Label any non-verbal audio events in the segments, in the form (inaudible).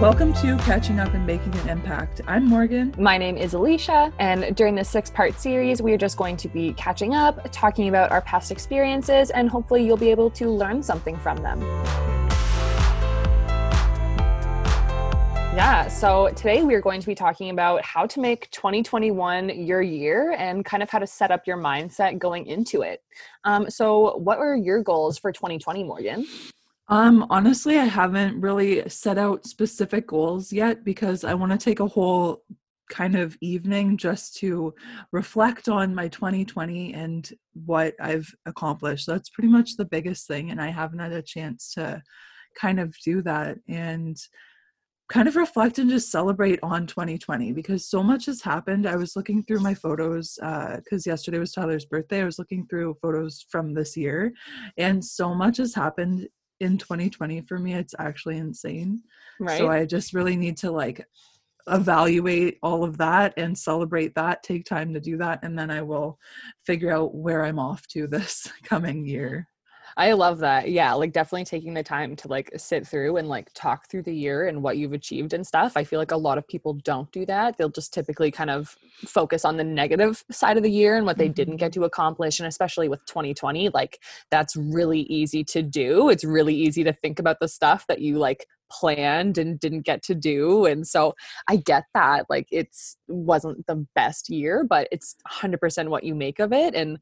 Welcome to Catching Up and Making an Impact. I'm Morgan. My name is Alicia, and during this six part series, we are just going to be catching up, talking about our past experiences, and hopefully, you'll be able to learn something from them. Yeah, so today we are going to be talking about how to make 2021 your year and kind of how to set up your mindset going into it. Um, so, what were your goals for 2020, Morgan? Um, honestly, I haven't really set out specific goals yet because I want to take a whole kind of evening just to reflect on my 2020 and what I've accomplished. That's pretty much the biggest thing, and I haven't had a chance to kind of do that. And kind of reflect and just celebrate on 2020 because so much has happened. I was looking through my photos because uh, yesterday was Tyler's birthday. I was looking through photos from this year, and so much has happened in 2020 for me. It's actually insane. Right. So I just really need to like evaluate all of that and celebrate that, take time to do that, and then I will figure out where I'm off to this (laughs) coming year. I love that. Yeah, like definitely taking the time to like sit through and like talk through the year and what you've achieved and stuff. I feel like a lot of people don't do that. They'll just typically kind of focus on the negative side of the year and what they didn't get mm-hmm. to accomplish and especially with 2020, like that's really easy to do. It's really easy to think about the stuff that you like planned and didn't get to do and so i get that like it's wasn't the best year but it's 100% what you make of it and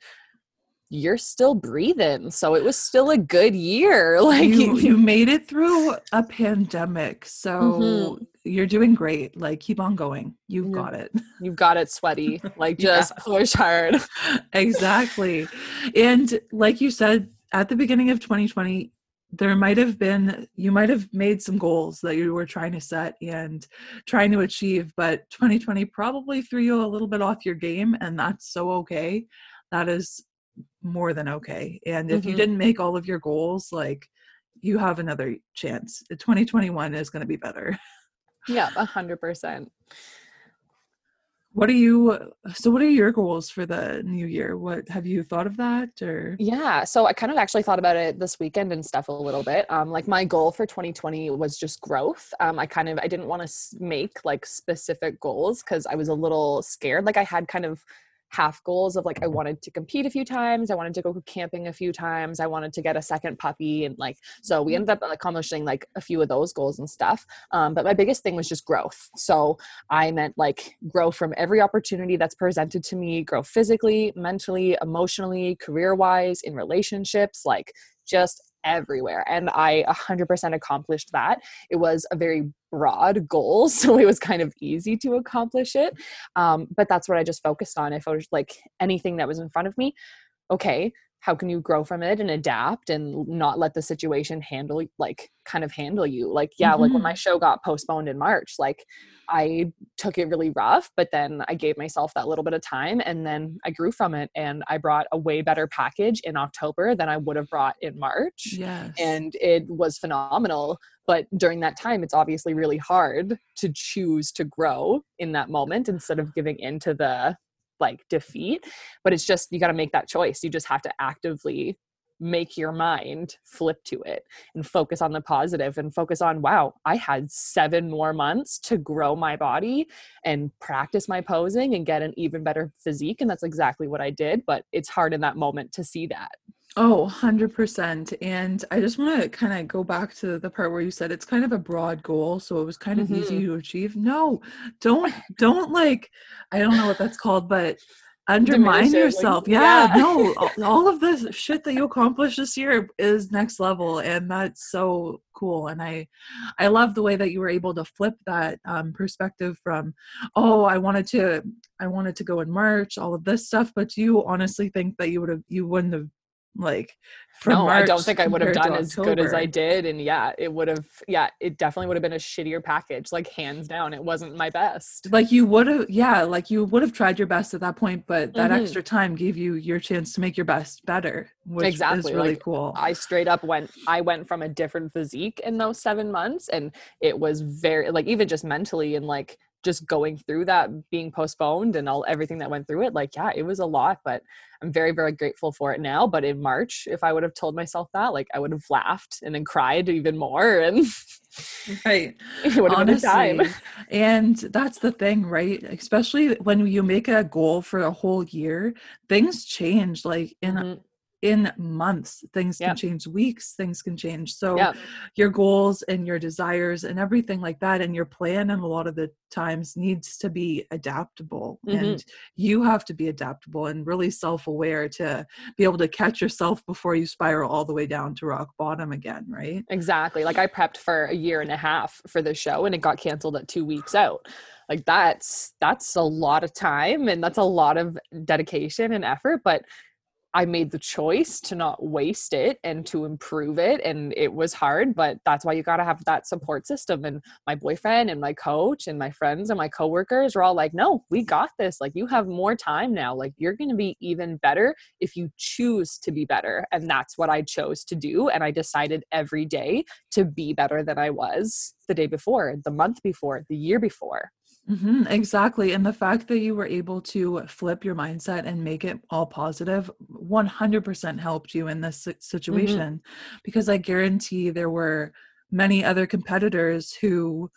you're still breathing so it was still a good year (laughs) like you, you made it through a pandemic so mm-hmm. you're doing great like keep on going you've got it you've got it sweaty (laughs) like just yeah. push hard (laughs) exactly and like you said at the beginning of 2020 there might have been you might have made some goals that you were trying to set and trying to achieve but 2020 probably threw you a little bit off your game and that's so okay that is more than okay. And if mm-hmm. you didn't make all of your goals, like you have another chance. 2021 is going to be better. Yeah, a hundred percent. What are you so what are your goals for the new year? What have you thought of that or Yeah, so I kind of actually thought about it this weekend and stuff a little bit. Um like my goal for 2020 was just growth. Um I kind of I didn't want to make like specific goals cuz I was a little scared. Like I had kind of half goals of like I wanted to compete a few times, I wanted to go camping a few times, I wanted to get a second puppy, and like so we ended up accomplishing like a few of those goals and stuff. Um, but my biggest thing was just growth. So I meant like grow from every opportunity that's presented to me, grow physically, mentally, emotionally, career wise, in relationships, like just everywhere. And I 100% accomplished that. It was a very broad goal, (laughs) so it was kind of easy to accomplish it. Um, but that's what I just focused on. If I was like anything that was in front of me, okay, how can you grow from it and adapt and not let the situation handle like kind of handle you like yeah mm-hmm. like when my mm-hmm. show got postponed in march like i took it really rough but then i gave myself that little bit of time and then i grew from it and i brought a way better package in october than i would have brought in march yes. and it was phenomenal but during that time it's obviously really hard to choose to grow in that moment instead of giving in to the like defeat but it's just you got to make that choice. You just have to actively make your mind flip to it and focus on the positive and focus on wow i had seven more months to grow my body and practice my posing and get an even better physique and that's exactly what i did but it's hard in that moment to see that Oh, 100%. And I just want to kind of go back to the part where you said it's kind of a broad goal, so it was kind of mm-hmm. easy to achieve. No, don't (laughs) don't like I don't know what that's called, but undermine yourself. Like, yeah, yeah, no, (laughs) all of the shit that you accomplished this year is next level and that's so cool and I I love the way that you were able to flip that um, perspective from oh, I wanted to I wanted to go in March, all of this stuff, but you honestly think that you would have you wouldn't have like no March i don't think i would have done as good as i did and yeah it would have yeah it definitely would have been a shittier package like hands down it wasn't my best like you would have yeah like you would have tried your best at that point but that mm-hmm. extra time gave you your chance to make your best better which exactly. is really like, cool i straight up went i went from a different physique in those seven months and it was very like even just mentally and like just going through that being postponed and all everything that went through it like yeah it was a lot but i'm very very grateful for it now but in march if i would have told myself that like i would have laughed and then cried even more and right. (laughs) it would have Honestly, been a time. And that's the thing right? Especially when you make a goal for a whole year things change like in mm-hmm in months things can change weeks things can change. So your goals and your desires and everything like that and your plan and a lot of the times needs to be adaptable mm-hmm. and you have to be adaptable and really self-aware to be able to catch yourself before you spiral all the way down to rock bottom again right? Exactly like i prepped for a year and a half for the show and it got canceled at two weeks out. Like that's that's a lot of time and that's a lot of dedication and effort but I made the choice to not waste it and to improve it. And it was hard, but that's why you got to have that support system. And my boyfriend and my coach and my friends and my coworkers were all like, no, we got this. Like, you have more time now. Like, you're going to be even better if you choose to be better. And that's what I chose to do. And I decided every day to be better than I was the day before, the month before, the year before. Mm-hmm, exactly. And the fact that you were able to flip your mindset and make it all positive 100% helped you in this mm-hmm. situation mm-hmm. because I guarantee there were many other competitors who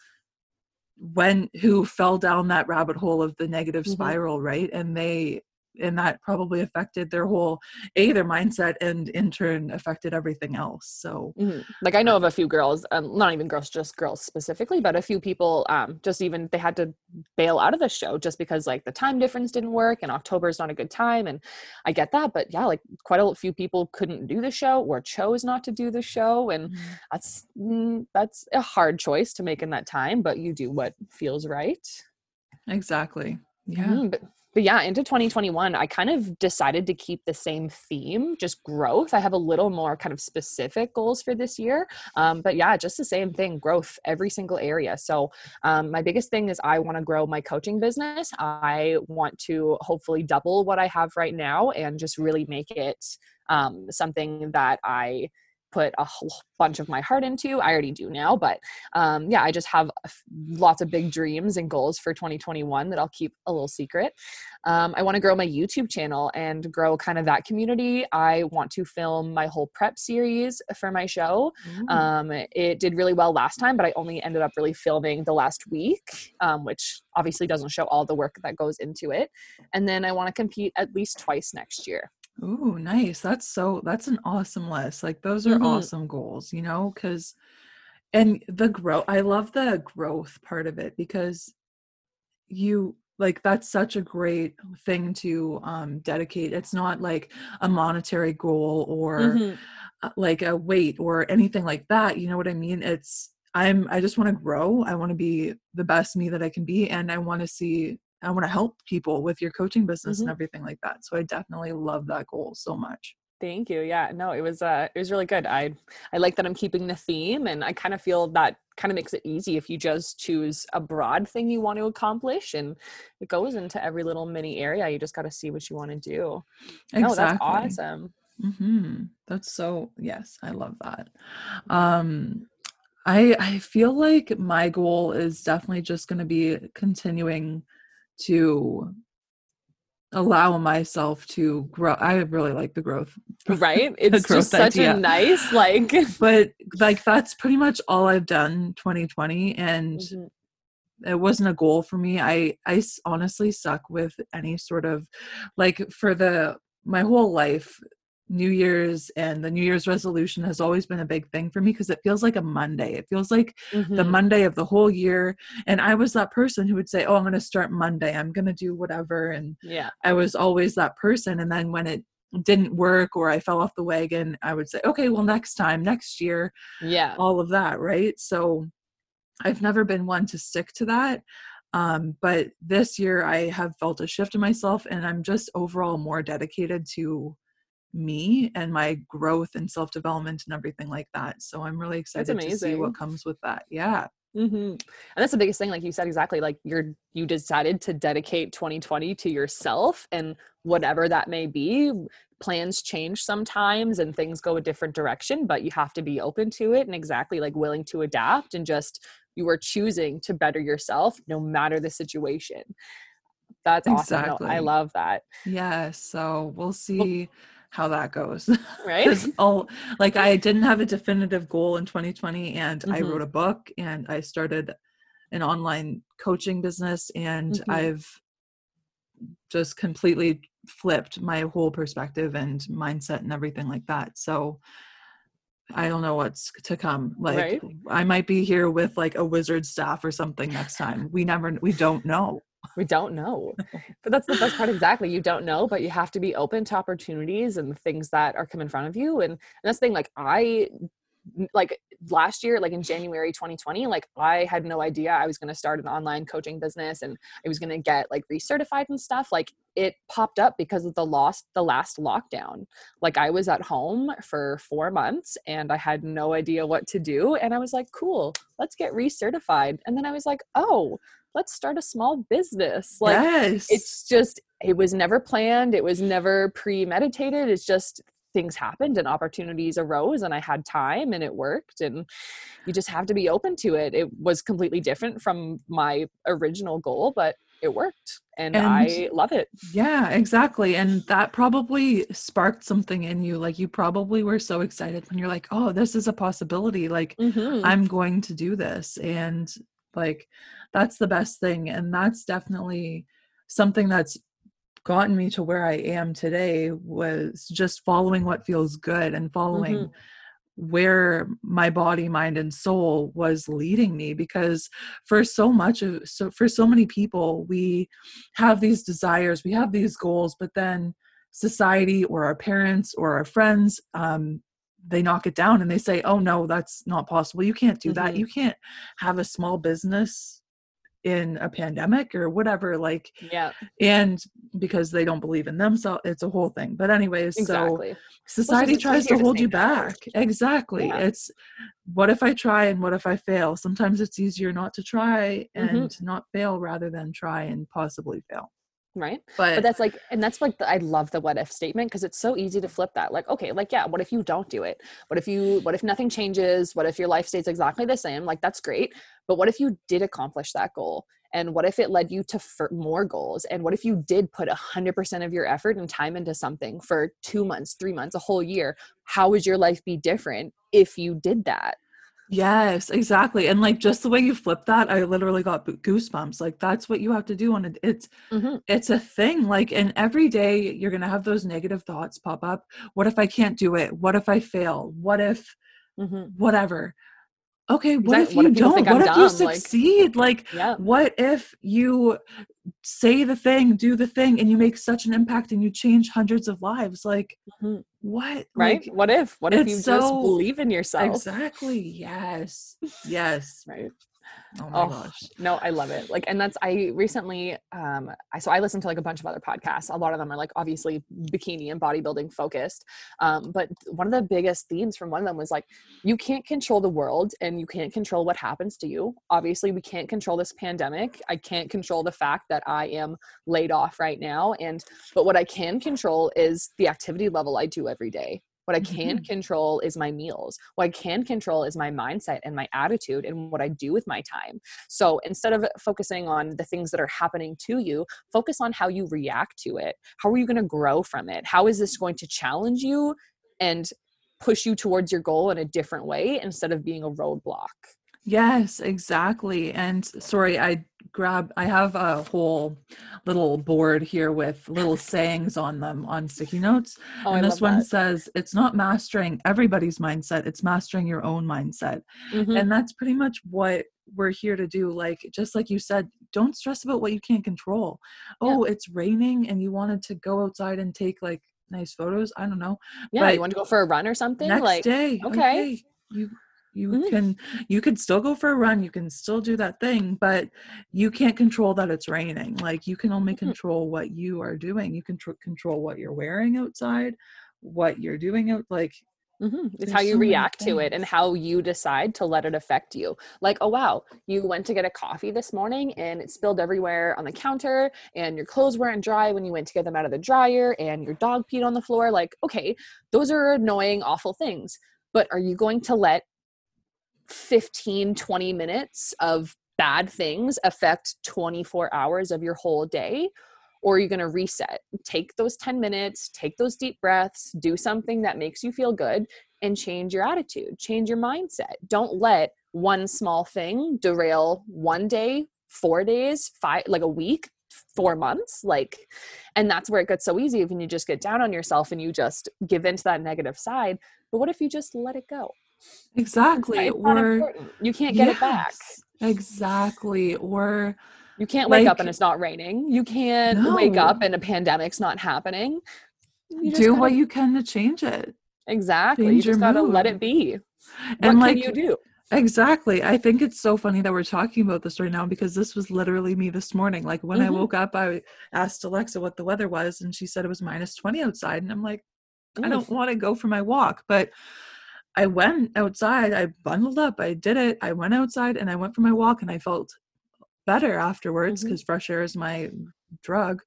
went who fell down that rabbit hole of the negative mm-hmm. spiral, right? And they and that probably affected their whole a their mindset and in turn affected everything else so mm-hmm. like i know of a few girls um, not even girls just girls specifically but a few people um, just even they had to bail out of the show just because like the time difference didn't work and october is not a good time and i get that but yeah like quite a few people couldn't do the show or chose not to do the show and mm-hmm. that's mm, that's a hard choice to make in that time but you do what feels right exactly yeah mm-hmm. but but yeah, into 2021, I kind of decided to keep the same theme, just growth. I have a little more kind of specific goals for this year. Um, but yeah, just the same thing growth, every single area. So, um, my biggest thing is I want to grow my coaching business. I want to hopefully double what I have right now and just really make it um, something that I put a whole bunch of my heart into. I already do now, but um, yeah, I just have lots of big dreams and goals for 2021 that I'll keep a little secret. Um, I want to grow my YouTube channel and grow kind of that community. I want to film my whole prep series for my show. Mm. Um, it did really well last time, but I only ended up really filming the last week, um, which obviously doesn't show all the work that goes into it. And then I want to compete at least twice next year. Oh, nice. That's so that's an awesome list. Like those are mm-hmm. awesome goals, you know, cuz and the growth I love the growth part of it because you like that's such a great thing to um dedicate. It's not like a monetary goal or mm-hmm. Uh, like a weight or anything like that. You know what I mean? It's I'm I just want to grow. I want to be the best me that I can be and I want to see I want to help people with your coaching business mm-hmm. and everything like that. So I definitely love that goal so much. Thank you. Yeah, no, it was uh it was really good. I I like that I'm keeping the theme and I kind of feel that kind of makes it easy if you just choose a broad thing you want to accomplish and it goes into every little mini area. You just got to see what you want to do. Exactly. No, that's awesome. Mm-hmm. That's so yes, I love that. Um I I feel like my goal is definitely just going to be continuing to allow myself to grow i really like the growth right (laughs) it's just such idea. a nice like (laughs) but like that's pretty much all i've done 2020 and mm-hmm. it wasn't a goal for me i i honestly suck with any sort of like for the my whole life New Year's and the New Year's resolution has always been a big thing for me because it feels like a Monday. It feels like mm-hmm. the Monday of the whole year. And I was that person who would say, Oh, I'm going to start Monday. I'm going to do whatever. And yeah, I was always that person. And then when it didn't work or I fell off the wagon, I would say, Okay, well, next time, next year. Yeah. All of that. Right. So I've never been one to stick to that. Um, but this year I have felt a shift in myself and I'm just overall more dedicated to me and my growth and self development and everything like that. So I'm really excited to see what comes with that. Yeah. Mm-hmm. And that's the biggest thing, like you said, exactly. Like you're you decided to dedicate 2020 to yourself and whatever that may be plans change sometimes and things go a different direction, but you have to be open to it and exactly like willing to adapt and just you are choosing to better yourself no matter the situation. That's exactly. awesome. I love that. Yeah. So we'll see. Well, how that goes. Right. (laughs) oh, like I didn't have a definitive goal in 2020 and mm-hmm. I wrote a book and I started an online coaching business and mm-hmm. I've just completely flipped my whole perspective and mindset and everything like that. So I don't know what's to come. Like right? I might be here with like a wizard staff or something next time. We never we don't know. We don't know. But that's the best part exactly. You don't know, but you have to be open to opportunities and things that are come in front of you. And, and that's the thing, like I like last year like in january 2020 like i had no idea i was going to start an online coaching business and i was going to get like recertified and stuff like it popped up because of the lost the last lockdown like i was at home for four months and i had no idea what to do and i was like cool let's get recertified and then i was like oh let's start a small business like yes. it's just it was never planned it was never premeditated it's just things happened and opportunities arose and I had time and it worked and you just have to be open to it. It was completely different from my original goal, but it worked and, and, I love it. Yeah, exactly. And that probably sparked something in you. Like you probably were so excited when you're like, oh, this is a possibility. Like mm-hmm. I'm going to do this. And like that's the best thing. And that's definitely something that's gotten me to where I am today was just following what feels good and following mm-hmm. where my body, mind, and soul was leading me. Because for so much of so for so many people, we have these desires, we have these goals, but then society or our parents or our friends um, they knock it down and they say oh no that's not possible you can't do mm-hmm. that you can't have a small business in a pandemic or whatever like yeah and because they don't believe in themselves it's a whole thing but anyways exactly. so society well, tries to hold you back exactly yeah. it's what if i try and what if i fail sometimes it's easier not to try mm-hmm. and mm-hmm. not fail rather than try and possibly fail right? But, but that's like and that's like the, i love the what if statement because it's so easy to flip that like okay like yeah what if you don't do it? What if you what if nothing changes? What if your life stays exactly the same? Like that's great but what if you did accomplish that goal? And what if it led you to more goals? And what if you did put 100% of your effort and time into something for two months three months a whole year? How would your life be different if you did that Yes, exactly. And like just the way you flip that, I literally got goosebumps. Like that's what you have to do on it. It's mm-hmm. it's a thing. Like and every day you're going to have those negative thoughts pop up. What if I can't do it? What if I fail? What if mm-hmm. whatever? Okay what if you what if don't? What if you succeed like, like yeah. what if you say the thing do the thing and you make such an impact and you change hundreds of lives? Like mm-hmm. what? Right? Like, what if? What if you so, just believe in yourself? Exactly yes yes. Right Oh my oh, gosh. No, I love it. Like, and that's, I recently, um, I, so I listened to like a bunch of other podcasts. A lot of them are like obviously bikini and bodybuilding focused. Um, but one of the biggest themes from one of them was like, you can't control the world and you can't control what happens to you. Obviously, we can't control this pandemic. I can't control the fact that I am laid off right now. And, but what I can control is the activity level I do every day. What I can mm-hmm. control is my meals. What I can control is my mindset and my attitude and what I do with my time. So instead of focusing on the things that are happening to you, focus on how you react to it. How are you going to grow from it? How is this going to challenge you and push you towards your goal in a different way instead of being a roadblock? Yes, exactly. And sorry, I grab I have a whole little board here with little sayings on them on sticky notes. Oh, and I this one that. says it's not mastering everybody's mindset, it's mastering your own mindset. Mm-hmm. And that's pretty much what we're here to do. Like just like you said, don't stress about what you can't control. Oh, yeah. it's raining and you wanted to go outside and take like nice photos. I don't know. Yeah, but you want to go for a run or something? Next like day. Okay. okay you you mm-hmm. can you can still go for a run you can still do that thing but you can't control that it's raining like you can only mm-hmm. control what you are doing you can tr- control what you're wearing outside what you're doing out like Mm-hmm. It's how you so react to it and how you decide to let it affect you. Like, oh, wow, you went to get a coffee this morning and it spilled everywhere on the counter, and your clothes weren't dry when you went to get them out of the dryer, and your dog peed on the floor. Like, okay, those are annoying, awful things. But are you going to let 15, 20 minutes of bad things affect 24 hours of your whole day? Or you're you going to reset? Take those 10 minutes, take those deep breaths, do something that makes you feel good, and change your attitude, change your mindset. Don't let one small thing derail one day, four days, five, like a week, four months. Like, and that's where it gets so easy when you just get down on yourself and you just give into that negative side. But what if you just let it go? Exactly. Or. You can't get it back. Yes, Exactly. Or You can't wake up and it's not raining. You can't wake up and a pandemic's not happening. You do gotta- what you can to change it. exactly. You change your just gotta let it be. What And can like you do? Exactly. I think it's so funny that we're talking about this right now because this was literally me this morning. Like when I Mhm. woke up, I asked Alexa what the weather was, and she said it was minus 20 outside. And I'm like, I don't want to go for my walk. But I went outside, I bundled up, I did it. I went outside and I went for my walk, and I felt better afterwards mm-hmm. because fresh air is my drug.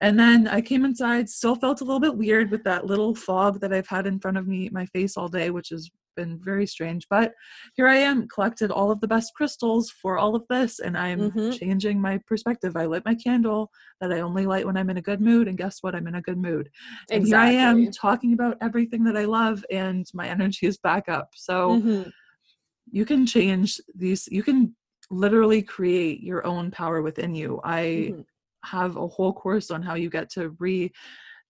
And then I came inside, still felt a little bit weird with that little fog that I've had in front of me, my face all day, which has been very strange. But here I am, collected all of the best crystals for all of this, and I'm Mhm. changing my perspective. I lit my candle that I only light when I'm in a good mood, and guess what? I'm in a good mood. And here I am talking about everything that I love, and my (laughs) energy is back up. So Mhm. you can change these, you can literally create your own power within you. I Mhm. have a whole course on how you get to re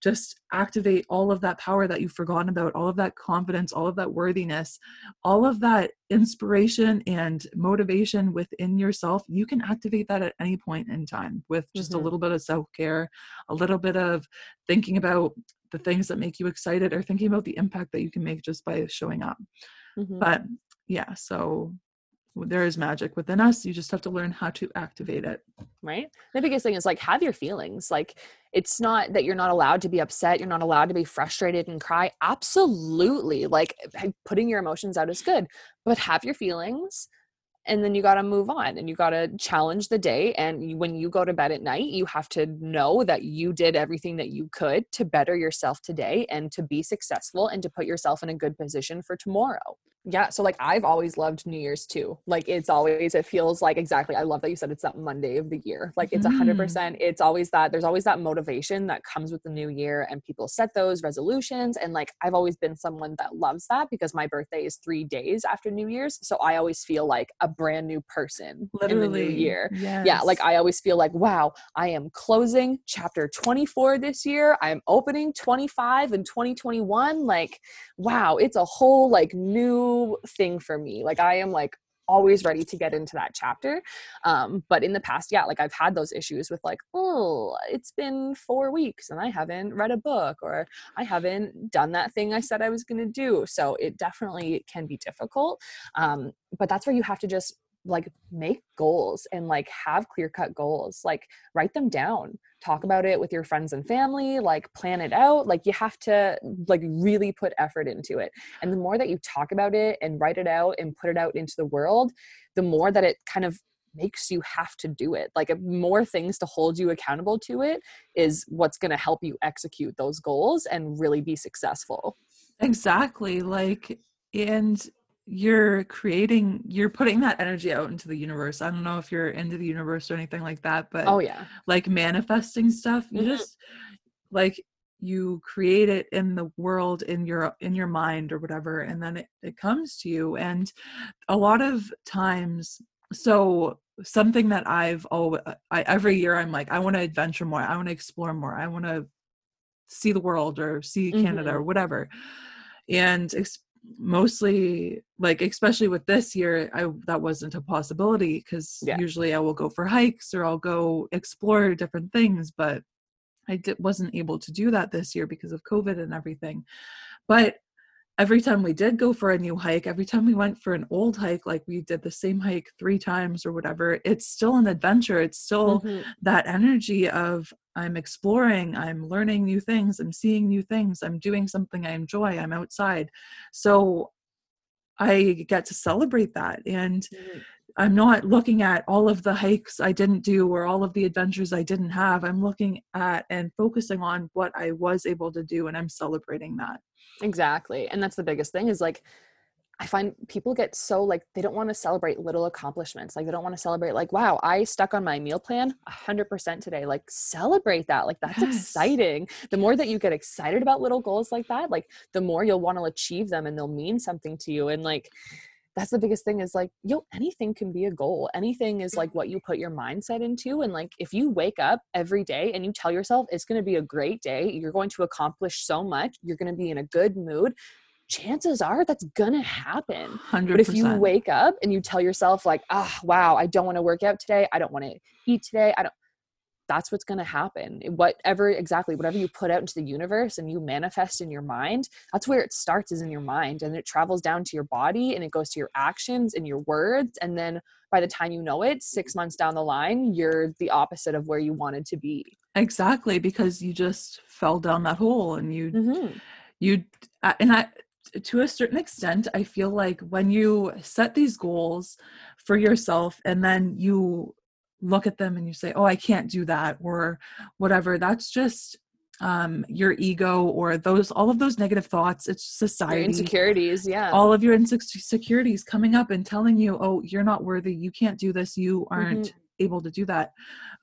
just activate all of that power that you've forgotten about, all of that confidence, all of that worthiness, all of that inspiration and motivation within yourself. You can activate that at any point in time with just a Mhm. little bit of self care, a little bit of thinking about the things that make you excited, or thinking about the impact that you can make just by showing up. Mhm. But yeah, so there is magic within us. You just have to learn how to activate it. right? The biggest thing is like have your feelings. Like it's not that you're not allowed to be upset, you're not allowed to be frustrated and cry. Absolutely. Like putting your emotions out is good, but have your feelings and then you got to move on and you got to challenge the day and when you go to bed at night you have to know that you did everything that you could to better yourself today and to be successful and to put yourself in a good position for tomorrow yeah so like i've always loved new year's too like it's always it feels like exactly i love that you said it's that monday of the year like it's a Mhm. 100% it's always that there's always that motivation that comes with the new year and people set those resolutions and like i've always been someone that loves that because my birthday is three days after new year's so i always feel like a brand new person Literally. in the new year Yes. yeah like i always feel like wow i am closing chapter 24 this year i'm opening 25 and 2021 like wow it's a whole like new thing for me. Like i am like always ready to get into that chapter. Um but in the past yeah like i've had those issues with like oh it's been four weeks and i haven't read a book or i haven't done that thing i said i was going to do. So it definitely can be difficult. Um but that's where you have to just like make goals and like have clear cut goals. Like write them down talk about it with your friends and family like plan it out like you have to like really put effort into it and the more that you talk about it and write it out and put it out into the world the more that it kind of makes you have to do it like more things to hold you accountable to it is what's going to help you execute those goals and really be successful Exactly. Like, and you're creating, you're putting that energy out into the universe. I don't know if you're into the universe or anything like that, but oh yeah like manifesting stuff, you Mhm. just like you create it in the world in your in your mind or whatever and then it, it comes to you and a lot of times so something that i've always I, every year i'm like i want to adventure more i want to explore more i want to see the world or see canada or whatever and ex- mostly like especially with this year i that wasn't a possibility because Yeah. usually i will go for hikes or i'll go explore different things but i wasn't able to do that this year because of covid and everything but every time we did go for a new hike every time we went for an old hike like we did the same hike three times or whatever it's still an adventure it's still Mhm. that energy of I'm exploring, I'm learning new things, I'm seeing new things, I'm doing something I enjoy, I'm outside. So I get to celebrate that. And mm-hmm. I'm not looking at all of the hikes I didn't do or all of the adventures I didn't have. I'm looking at and focusing on what I was able to do and I'm celebrating that. Exactly. And that's the biggest thing is like I find people get so like they don't want to celebrate little accomplishments. Like they don't want to celebrate like, wow, I stuck on my meal plan 100% today. Like celebrate that. Like that's yes. exciting. The more that you get excited about little goals like that, like the more you'll want to achieve them and they'll mean something to you and like that's the biggest thing is like yo anything can be a goal anything is like what you put your mindset into and like if you wake up every day and you tell yourself it's going to be a great day you're going to accomplish so much you're going to be in a good mood chances are that's gonna happen. 100%. but if you wake up and you tell yourself like ah oh, wow i don't want to work out today. I don't want to eat today. I don't that's what's going to happen whatever exactly whatever you put out into the universe and you manifest in your mind that's where it starts is in your mind and it travels down to your body and it goes to your actions and your words and then by the time you know it 6 months down the line you're the opposite of where you wanted to be. Exactly because you just fell down that hole and you mm-hmm. you uh, and i to a certain extent, I feel like when you set these goals for yourself and then you look at them and you say, oh, I can't do that or whatever, that's just um your ego or those all of those negative thoughts it's society your insecurities yeah all of your insecurities coming up and telling you oh you're not worthy you can't do this you aren't mm-hmm. able to do that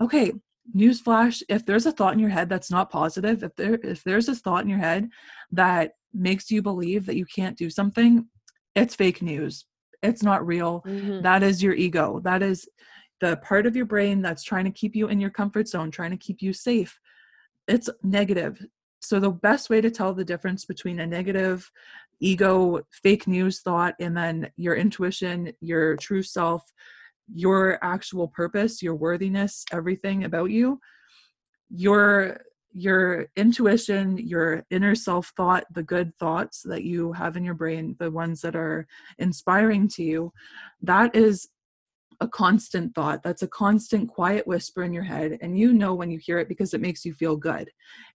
okay newsflash if there's a thought in your head that's not positive if there if there's a thought in your head that makes you believe that you can't do something, it's fake news. It's not real. Mm-hmm. That is your ego. That is the part of your brain that's trying to keep you in your comfort zone, trying to keep you safe. It's negative. So, the best way to tell the difference between a negative ego, fake news thought, and then your intuition, your true self, your actual purpose, your worthiness, everything about you, your your intuition, your inner self thought, the good thoughts that you have in your brain, the ones that are inspiring to you, that is a constant thought. That's a constant quiet whisper in your head. And you know when you hear it because it makes you feel good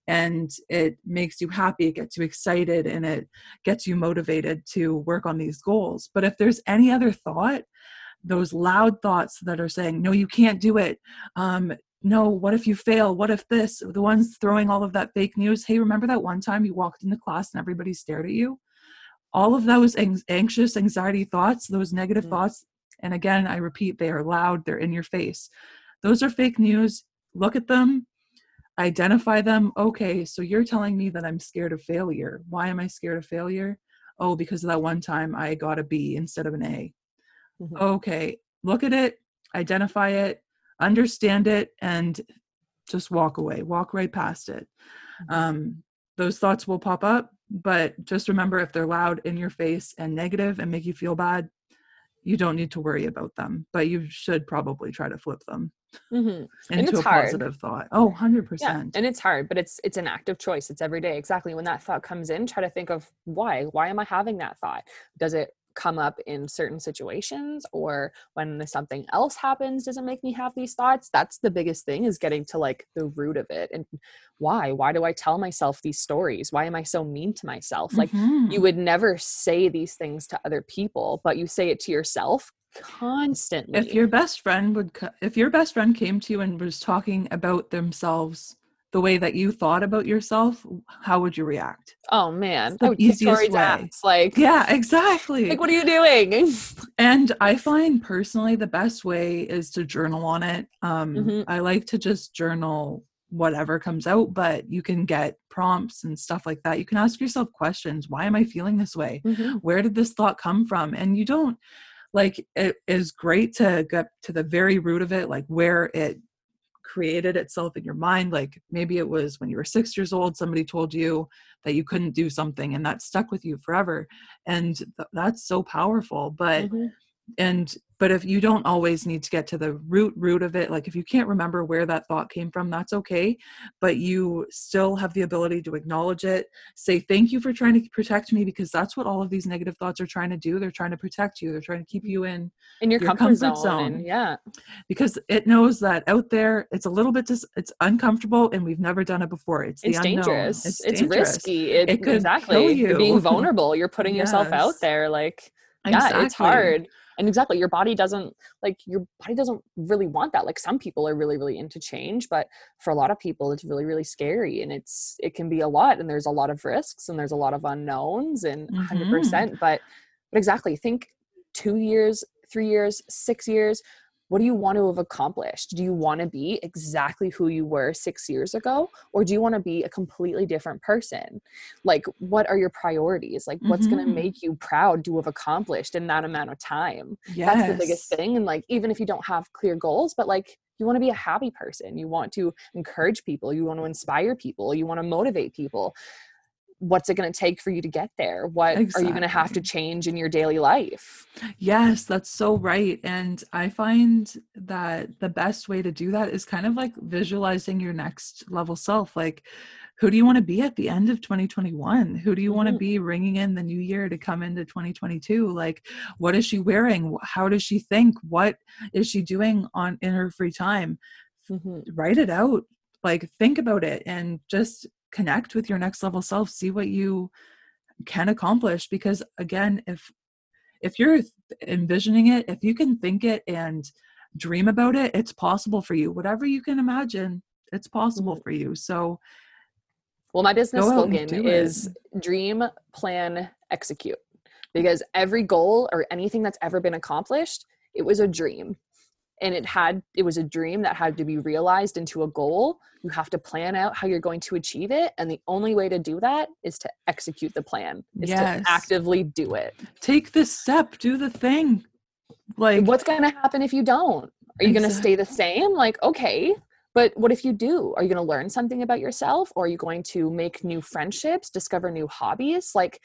and it makes you happy, it gets you excited, and it gets you motivated to work on these goals. But if there's any other thought, those loud thoughts that are saying, no, you can't do it. Um, no, what if you fail? What if this? The ones throwing all of that fake news. Hey, remember that one time you walked into class and everybody stared at you? All of those anxious, anxiety thoughts, those negative mm-hmm. thoughts, and again, I repeat, they are loud, they're in your face. Those are fake news. Look at them, identify them. Okay, so you're telling me that I'm scared of failure. Why am I scared of failure? Oh, because of that one time I got a B instead of an A. Mm-hmm. Okay, look at it, identify it, understand it and just walk away walk right past it mm-hmm. um, those thoughts will pop up but just remember if they're loud in your face and negative and make you feel bad you don't need to worry about them but you should probably try to flip them mm-hmm. into a hard. positive thought oh 100% yeah. and it's hard but it's it's an active choice it's every day exactly when that thought comes in try to think of why why am i having that thought does it come up in certain situations or when something else happens doesn't make me have these thoughts that's the biggest thing is getting to like the root of it and why? Why do i tell myself these stories? Why am i so mean to myself? Like mm-hmm. you would never say these things to other people but you say it to yourself constantly. if your best friend would if your best friend came to you and was talking about themselves the way that you thought about yourself, how would you react? Oh man, the easiest way. Ass, like yeah, exactly. Like what are you doing? (laughs) and I find personally the best way is to journal on it. Um, mm-hmm. I like to just journal whatever comes out, but you can get prompts and stuff like that. You can ask yourself questions. Why am I feeling this way? Mm-hmm. Where did this thought come from? And you don't like it is great to get to the very root of it, like where it created itself in your mind like maybe it was when you were six years old somebody told you that you couldn't do something and that stuck with you forever and th- that's so powerful but mm-hmm. And but if you don't always need to get to the root root of it like if you can't remember where that thought came from that's okay but you still have the ability to acknowledge it say thank you for trying to protect me because that's what all of these negative thoughts are trying to do they're trying to protect you they're trying to keep you in in your, your comfort, comfort, zone, zone. And, yeah because it knows that out there it's a little bit dis- it's uncomfortable and we've never done it before it's, it's dangerous it's, it's dangerous. risky it, it could exactly kill you. You're being (laughs) vulnerable you're putting yes. yourself out there like Exactly. yeah it's hard and exactly your body doesn't like your body doesn't really want that like some people are really really into change but for a lot of people it's really really scary and it's it can be a lot and there's a lot of risks and there's a lot of unknowns and mm-hmm. 100% but but exactly think 2 years 3 years 6 years what do you want to have accomplished? Do you want to be exactly who you were six years ago? Or do you want to be a completely different person? Like, what are your priorities? Like, what's mm-hmm. going to make you proud to have accomplished in that amount of time? Yes. That's the biggest thing. And like, even if you don't have clear goals, but like, you want to be a happy person. You want to encourage people. You want to inspire people. You want to motivate people what's it going to take for you to get there? What exactly. are you going to have to change in your daily life? Yes that's so right and i find that the best way to do that is kind of like visualizing your next level self like who do you want to be at the end of 2021 who do you mm-hmm. want to be ringing in the new year to come into 2022 like what is she wearing? How does she think? What is she doing on in her free time? Mm-hmm. write it out like think about it and just connect with your next level self see what you can accomplish because again if if you're envisioning it if you can think it and dream about it it's possible for you whatever you can imagine it's possible mm-hmm. for you so well my business slogan is it. dream plan execute because every goal or anything that's ever been accomplished it was a dream and it had it was a dream that had to be realized into a goal. You have to plan out how you're going to achieve it and the only way to do that is to execute the plan is yes. to actively do it. Take the step do the thing. Like what's going to happen if you don't? Are you going to stay the same? Like okay but what if you do? Are you going to learn something about yourself or are you going to make new friendships discover new hobbies? Like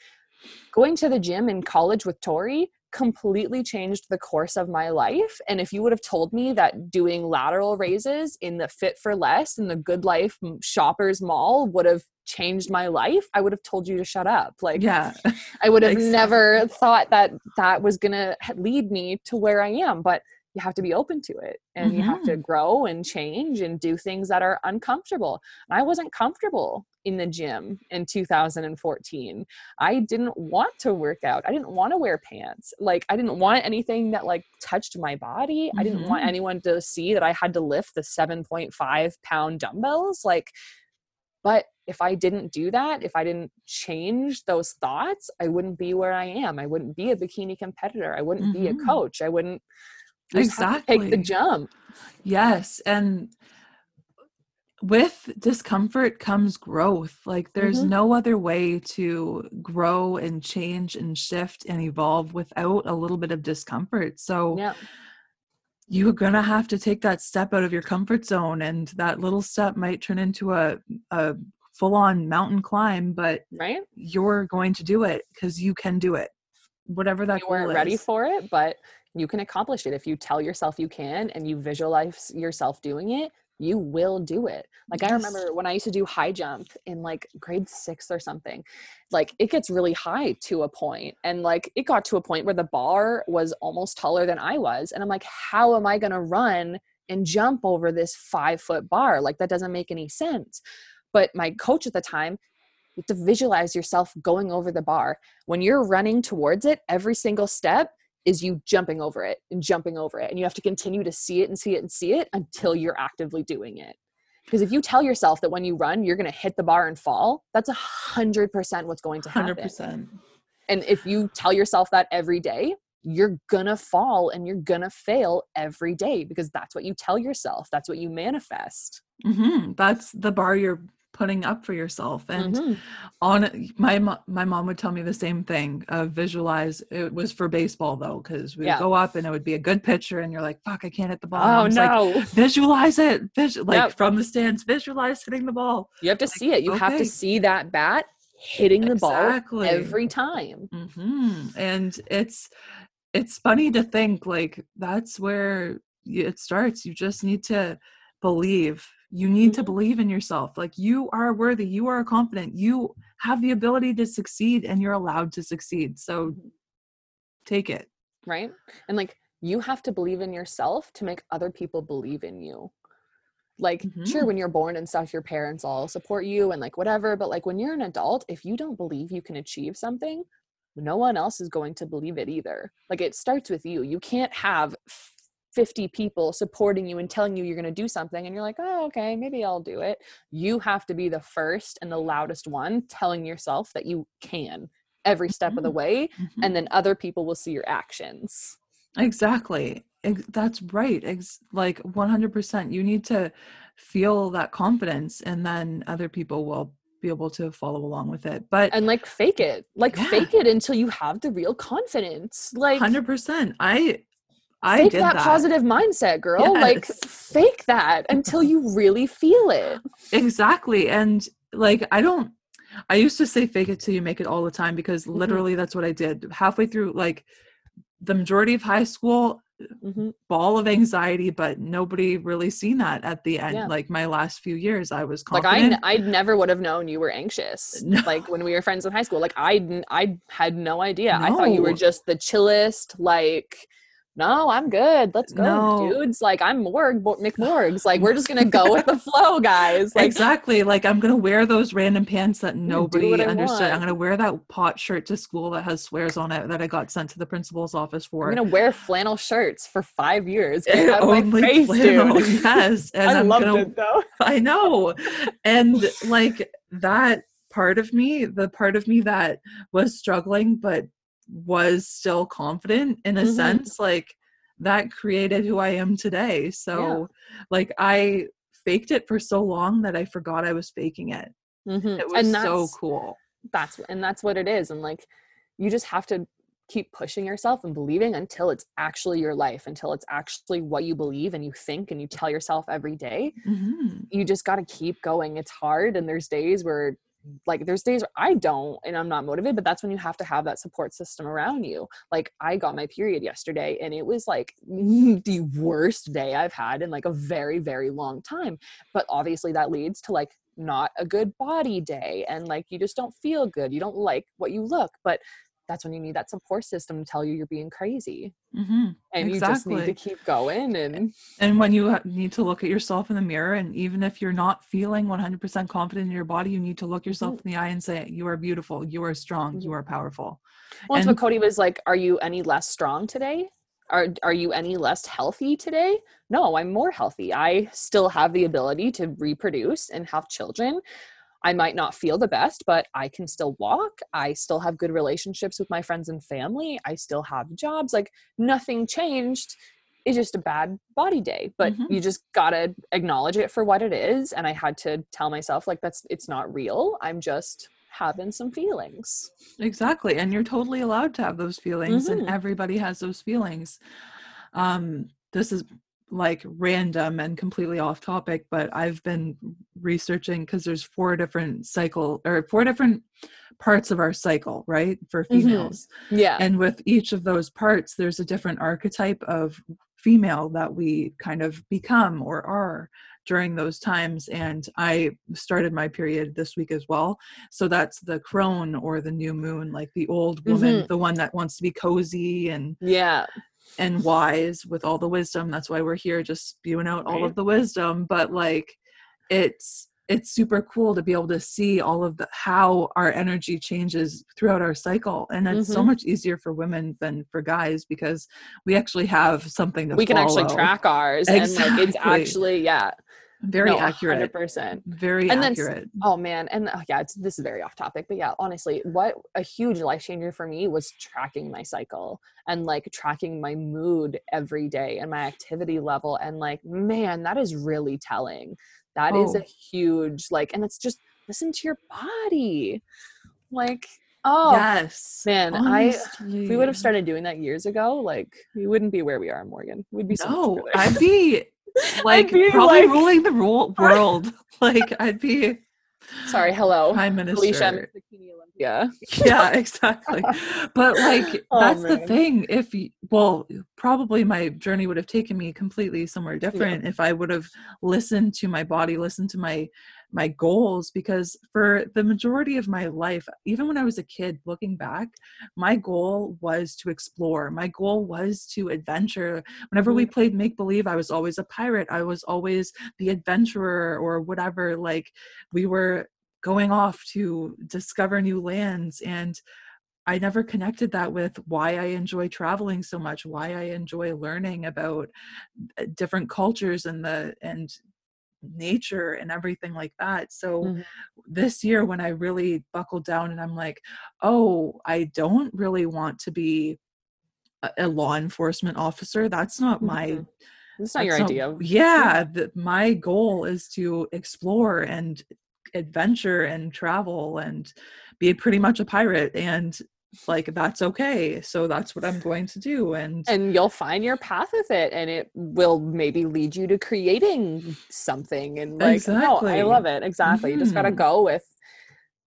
going to the gym in college with tori completely changed the course of my life. And if you would have told me that doing lateral raises in the Fit for Less in the Good Life Shoppers Mall would have changed my life, I would have told you to shut up. Like, yeah, (laughs) I would have exactly. never thought that that was going to lead me to where I am. But you have to be open to it and mm-hmm. you have to mm-hmm. grow and change and do things that are uncomfortable. And I wasn't comfortable in the gym in 2014. I didn't want to work out. I didn't want to wear pants. Like I didn't want anything that like touched my body. Mm-hmm. I didn't want mm-hmm. anyone to see that I had to lift the 7.5 pound dumbbells. Like, but if I didn't do that, if I didn't change those thoughts, I wouldn't be where I am. I wouldn't be a bikini competitor. I wouldn't mm-hmm. be a mm-hmm. coach. I wouldn't exactly take the jump. Yes. And with discomfort comes growth. Like there's mm-hmm. no other way to grow and change and shift and evolve without a little bit of discomfort. So yeah. you're going to have to take that step out of your comfort zone and that little step might turn into a a full-on mountain climb, but right? you're going to do it cuz you can do it. Whatever that you weren't ready for it, but you can accomplish it if you tell yourself you can and you visualize yourself doing it you will do it. Like yes. I remember when I used to do high jump in like grade 6 or something. Like it gets really high to a point and like it got to a point where the bar was almost taller than I was and I'm like how am I going to run and jump over this 5 foot bar? Like that doesn't make any sense. But my coach at the time you have to visualize yourself going over the bar. When you're running towards it, every single step is you jumping over it and jumping over it. And you have to continue to see it and see it and see it until you're actively doing it. Because if you tell yourself that when you run, you're going to hit the bar and fall, that's a hundred percent what's going to happen. 100%. And if you tell yourself that every day, you're gonna fall and you're gonna fail every day because that's what you tell yourself. That's what you manifest. Mm-hmm. That's the bar you're putting up for yourself and mm-hmm. on my my mom would tell me the same thing uh, visualize it was for baseball though because we yeah. would go up and it would be a good pitcher and you're like fuck i can't hit the ball oh no like, visualize it Visu- like yep. from the stands visualize hitting the ball you have to like, see it you okay. have to see that bat hitting the exactly. ball every time mm-hmm. and it's it's funny to think like that's where it starts. You just need to believe. You need mm-hmm. to believe in yourself. Like you are worthy, you are confident, you have the ability to succeed, and you're allowed to succeed. So mm-hmm. take it. Right. And like you have to believe in yourself to make other people believe in you like mm-hmm. sure when you're born and stuff your parents all support you and like whatever but like when you're an adult if you don't believe you can achieve something no one else is going to believe it either like it starts with you you can't have 50 people supporting you and telling you you're going to do something and you're like oh okay maybe i'll do it you have to be the first and the loudest one telling yourself that you can every step mm-hmm. of the mm-hmm. way mm-hmm. and then other people will see your actions exactly that's right Ex- like 100% you need to feel that confidence and then other people will be able to follow along with it but and like fake it like yeah. fake it until you have the real confidence like 100% i I fake that, that, positive mindset, girl. (laughs) Yes. Like fake that until you really feel it. Exactly. And like I don't I used to say fake it till you make it all the time because mm-hmm. literally mm-hmm. that's what I did. Halfway through like the majority of high school, mm-hmm. ball of anxiety, but nobody really seen that at the end. Yeah. Like my last few years, I was confident. Like I, I never would have known you were anxious. (laughs) No. Like when we were friends in high school, like I, I had no idea. No. I thought you were just the chillest, like no, I'm good. Let's go, no. dudes. Like I'm Morg, McMorgs. Like we're just gonna (laughs) go with the flow, guys. Like, exactly. Like I'm gonna wear those random pants that nobody understood. Want. I'm gonna wear that pot shirt to school that has swears on it that I got sent to the principal's office for. I'm gonna wear flannel shirts for five years. Eh, out Only face, flannel, dude. (laughs) yes. (laughs) And I I'm loved gonna, it though. I know, and like that part of me, the part of me that was struggling but was still confident in a mm-hmm. sense like that created who I am today. So yeah. like I faked it for so long that I forgot I was faking it. Mm-hmm. It was so cool. That's and that's what it is. And like you just have to keep pushing yourself and believing until it's actually your life, until it's actually what you believe and you think and you tell yourself every day. Mm-hmm. You just got to keep going. It's hard and there's days where like there's days where I don't and I'm not motivated, but that's when you have to have that support system around you. Like I got my period yesterday and it was like (laughs) the worst day I've had in like a very, very long time. But obviously that leads to like not a good body day and like you just don't feel good. You don't like what you look. But that's when you need that support system to tell you you're being crazy mm-hmm. and exactly. you just need to keep going and and when you need to look at yourself in the mirror and even if you're not feeling 100% confident in your body you need to look yourself mm-hmm. in the eye and say you are beautiful you are strong you are powerful well and, what cody was like are you any less strong today are are you any less healthy today no i'm more healthy i still have the ability to reproduce and have children I might not feel the best, but I can still walk. I still have good relationships with my friends and family. I still have jobs. Like nothing changed. It's just a bad body day, but mm-hmm. you just gotta acknowledge it for what it is. And I had to tell myself, like, that's it's not real. I'm just having some feelings. Exactly. And you're totally allowed to have those feelings, mm-hmm. and everybody has those feelings. Um, this is like random and completely off topic, but I've been researching because there's four different cycle or four different parts of our cycle, right? For mm-hmm. females. Mm-hmm. Yeah. And with each of those parts, there's a different archetype of female that we kind of become or are during those times and i started my period this week as well so that's the crone or the new moon like the old woman mm-hmm. the one that wants to be cozy and yeah and wise with all the wisdom. That's why we're here just spewing out all of the wisdom. But like it's it's super cool to be able to see all of the how our energy changes throughout our cycle and it's mm-hmm. so much easier for women than for guys because we actually have something that we can actually track ours exactly. and like it's actually yeah very no, accurate 100% very and accurate then, oh man and uh, yeah it's this is very off topic but yeah honestly what a huge life changer for me was tracking my cycle and like tracking my mood every day and my activity level and like man that is really telling That oh. is a huge like and it's just listen to your body like Oh yes, man! Honestly. I if we would have started doing that years ago, like we wouldn't be where we are, Morgan. We'd be so no. I'd be (laughs) like probably like, ruling the ro- (laughs) world. like I'd be Sorry, hello. Prime Minister. Alicia Olympia. (laughs) yeah, exactly. But like Oh, that's the thing. If well, probably my journey would have taken me completely somewhere different if I would have listened to my body, listened to my my goals because for the majority of my life, even when I was a kid looking back, my goal was to explore. My goal was to adventure. Whenever we played make believe, I was always a pirate. I was always the adventurer or whatever like we were going off to discover new lands and I never connected that with why I enjoy traveling so much, why I enjoy learning about uh, different cultures and the and nature and everything like that. So Mhm. this year when I really buckled down and I'm like, "Oh, I don't really want to be a, a law enforcement officer. That's not my Mhm. It's not your that's idea. yeah, the, my goal is to explore and adventure and travel and be pretty much a pirate and like that's okay. So that's what I'm going to do and, and you'll find your path with it and it will maybe lead you to creating something and like no i love it exactly you just got to Mhm. go with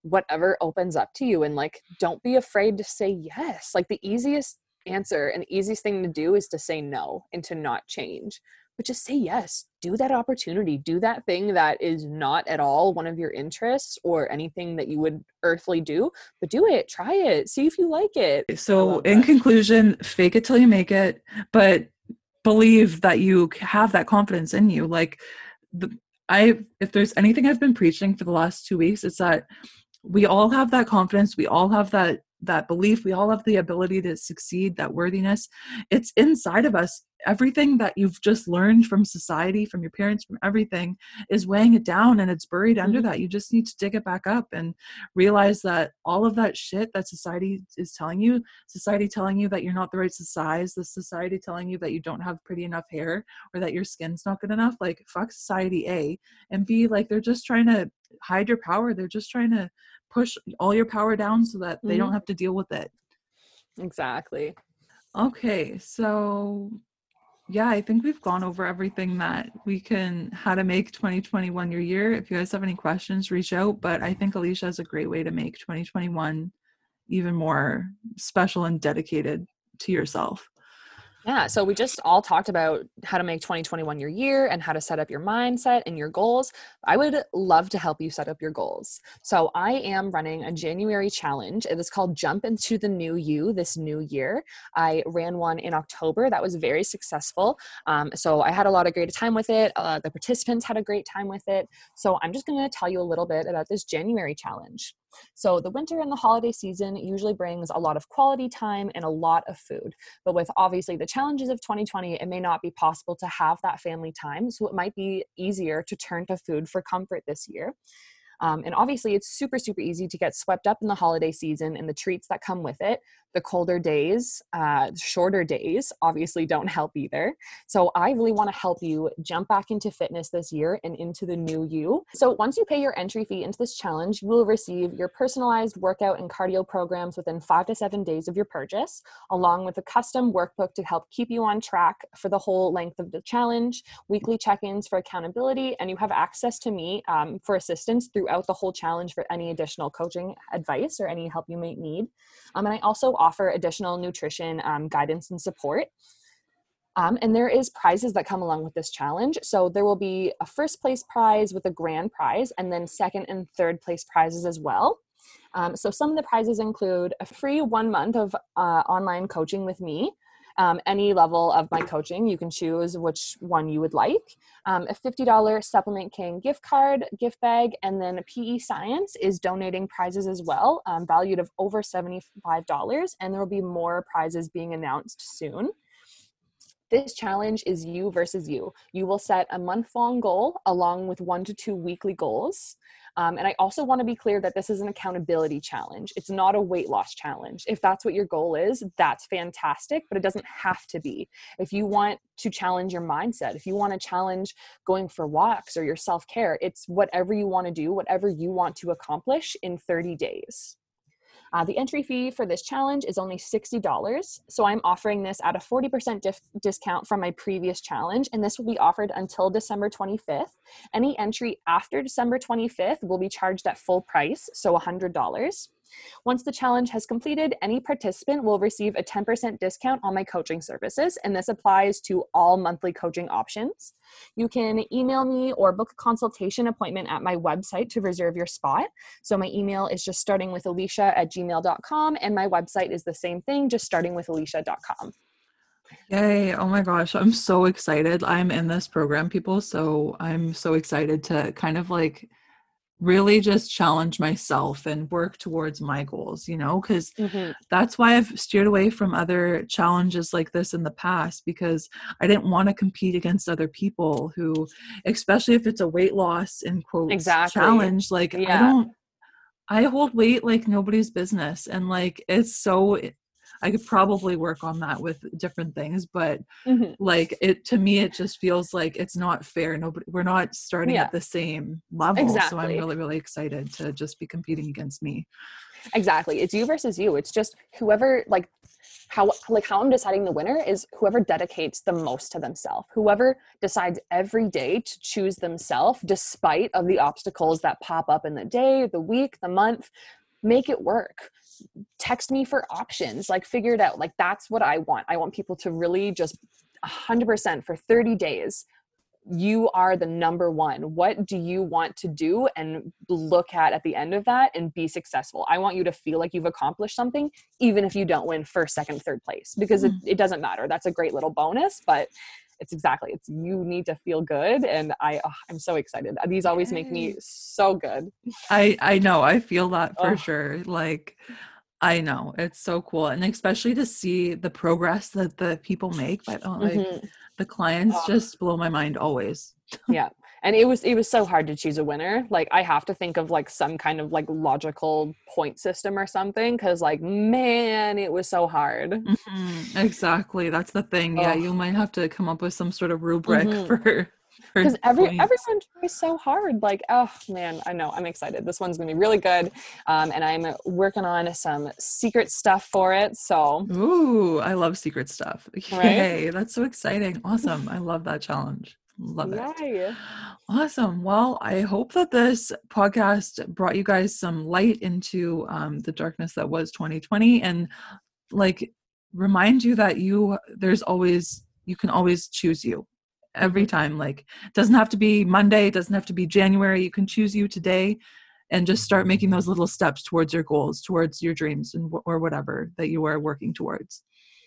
whatever opens up to you and like don't be afraid to say yes like the easiest answer and the easiest thing to do is to say no and to not change but just say yes do that opportunity do that thing that is not at all one of your interests or anything that you would earthly do but do it try it see if you like it eh, so in conclusion, fake it till you make it, but believe that you have that confidence in you. Like the, I if there's anything I've been preaching for the last 2 weeks, it's that we all have that confidence, we all have that that belief, we all have the ability to succeed, that worthiness. It's inside of us. Everything that you've just learned from society, from your parents, from everything is weighing it down and it's buried under Mhm. that. You just need to dig it back up and realize that all of that shit that society is telling you, society telling you that you're not the right size, the society telling you that you don't have pretty enough hair or that your skin's not good enough, like fuck society A and B like they're just trying to hide your power. They're just trying to push all your power down so that they don't have to deal with it. exactly Okay, so yeah, I think we've gone over everything that we can how to make 2021 your year. If you guys have any questions, reach out. But I think Alicia is a great way to make 2021 even more special and dedicated to yourself. Yeah, so we just all talked about how to make 2021 your year and how to set up your mindset and your goals. I would love to help you set up your goals. So I am running a January challenge. It is called Jump into the New You this new year. I ran one in October that was very successful. Um, so I had a lot of great time with it. Uh, the participants had a great time with it. So I'm just going to tell you a little bit about this January challenge. So the winter and the holiday season usually brings a lot of quality time and a lot of food. But with obviously the challenges of 2020, it may not be possible to have that family time. So it might be easier to turn to food for comfort this year. Um, and obviously, it's super, super easy to get swept up in the holiday season and the treats that come with it. The colder days, uh, shorter days, obviously don't help either. So, I really want to help you jump back into fitness this year and into the new you. So, once you pay your entry fee into this challenge, you will receive your personalized workout and cardio programs within five to seven days of your purchase, along with a custom workbook to help keep you on track for the whole length of the challenge weekly check-ins for accountability and you have access to me um, for assistance throughout the whole challenge for any additional coaching advice or any help you might need um, and i also offer additional nutrition um, guidance and support. Um, and there is prizes that come along with this challenge. So there will be a first place prize with a grand prize and then second and third place prizes as well. Um, so some of the prizes include a free one month of uh, online coaching with me um, any level of my coaching. You can choose which one you would like. Um, a $50 Supplement King gift card, gift bag, and then PE Science is donating prizes as well, um, valued of over $75. And there will be more prizes being announced soon. This challenge is you versus you. You will set a month long goal along with one to two weekly goals. Um, and I also want to be clear that this is an accountability challenge. It's not a weight loss challenge. If that's what your goal is, that's fantastic, but it doesn't have to be. If you want to challenge your mindset, if you want to challenge going for walks or your self care, it's whatever you want to do, whatever you want to accomplish in 30 days. Uh, the entry fee for this challenge is only $60. So I'm offering this at a 40% dif- discount from my previous challenge, and this will be offered until December 25th. Any entry after December 25th will be charged at full price, so $100. Once the challenge has completed, any participant will receive a 10% discount on my coaching services, and this applies to all monthly coaching options. You can email me or book a consultation appointment at my website to reserve your spot. So my email is just starting with Alicia at gmail.com, and my website is the same thing, just starting with Alicia.com. Yay. Oh my gosh. I'm so excited. I'm in this program, people. So I'm so excited to kind of like really just challenge myself and work towards my goals, you know, because mm-hmm. that's why I've steered away from other challenges like this in the past because I didn't want to compete against other people who, especially if it's a weight loss in quote exactly. challenge, like yeah. I don't. I hold weight like nobody's business and like it's so I could probably work on that with different things, but mm-hmm. like it to me, it just feels like it's not fair. Nobody, we're not starting yeah. at the same level. Exactly. So I'm really, really excited to just be competing against me. Exactly. It's you versus you. It's just whoever like how like how I'm deciding the winner is whoever dedicates the most to themselves. Whoever decides every day to choose themselves despite of the obstacles that pop up in the day, the week, the month, make it work text me for options like figure it out like that's what i want. I want people to really just 100% for 30 days you are the number one. What do you want to do and look at at the end of that and be successful? I want you to feel like you've accomplished something even if you don't win first second third place because it, mm. it doesn't matter. That's a great little bonus but it's exactly it's you need to feel good and i oh, i'm so excited these always make me so good i i know i feel that for oh. sure like i know it's so cool and especially to see the progress that the people make but oh, like mm-hmm. the clients oh. just blow my mind always yeah and it was it was so hard to choose a winner. Like i have to think of like some kind of like logical point system or something because like man it was so hard. Mm-hmm. exactly. That's the thing. Oh. yeah you might have to come up with some sort of rubric (laughs) mm-hmm. for because every everyone tries so hard. Like oh man i know. I'm excited. This one's gonna be really good um, and i'm working on some secret stuff for it so. Ooh i love secret stuff. (laughs) Yay, right? that's so exciting. Awesome. I love that challenge Love it. Awesome. Well, I hope that this podcast brought you guys some light into um, the darkness that was 2020 and like remind you that you, there's always, you can always choose you every mm-hmm. time. Like, doesn't have to be Monday, it doesn't have to be January. You can choose you today and just start making those little steps towards your goals, towards your dreams, and or whatever that you are working towards.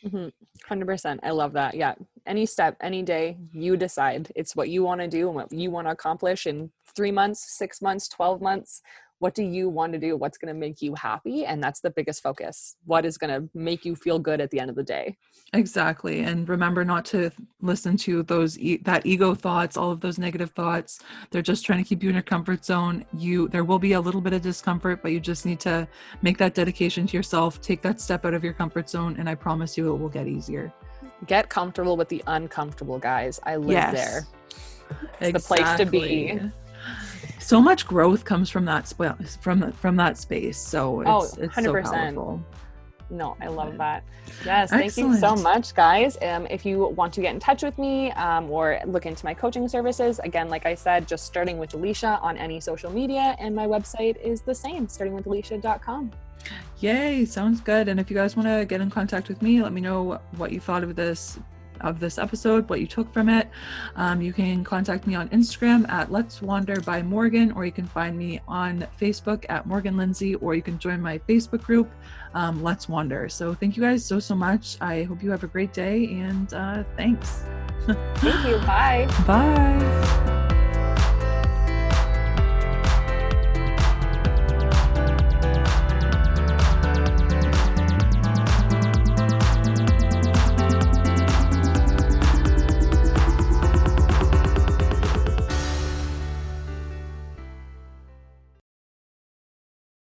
Mm-hmm. 100%. I love that. Yeah. Any step, any day, you decide. It's what you want to do and what you want to accomplish in three months, six months, 12 months, what do you want to do? What's going to make you happy? And that's the biggest focus. What is going to make you feel good at the end of the day. Exactly and remember not to listen to those e- that ego thoughts all of those negative thoughts. They're just trying to keep you in your comfort zone. You there will be a little bit of discomfort but you just need to make that dedication to yourself. Take that step out of your comfort zone and i promise you it will get easier. Get comfortable with the uncomfortable guys. I live yes. there it's exactly. the place to be so much growth comes from that sp- from from that space. So it's, oh, it's 100%. so powerful. No, I love that. Yes, thank Excellent. you so much, guys. Um, if you want to get in touch with me um, or look into my coaching services, again, like I said, just starting with Alicia on any social media, and my website is the same, startingwithalicia.com. Yay, sounds good. And if you guys want to get in contact with me, let me know what you thought of this of this episode, what you took from it. Um, you can contact me on Instagram at Let's Wander by Morgan, or you can find me on Facebook at Morgan Lindsay, or you can join my Facebook group, um, Let's Wander. So thank you guys so, so much. I hope you have a great day and uh, thanks. (laughs) thank you. Bye. Bye.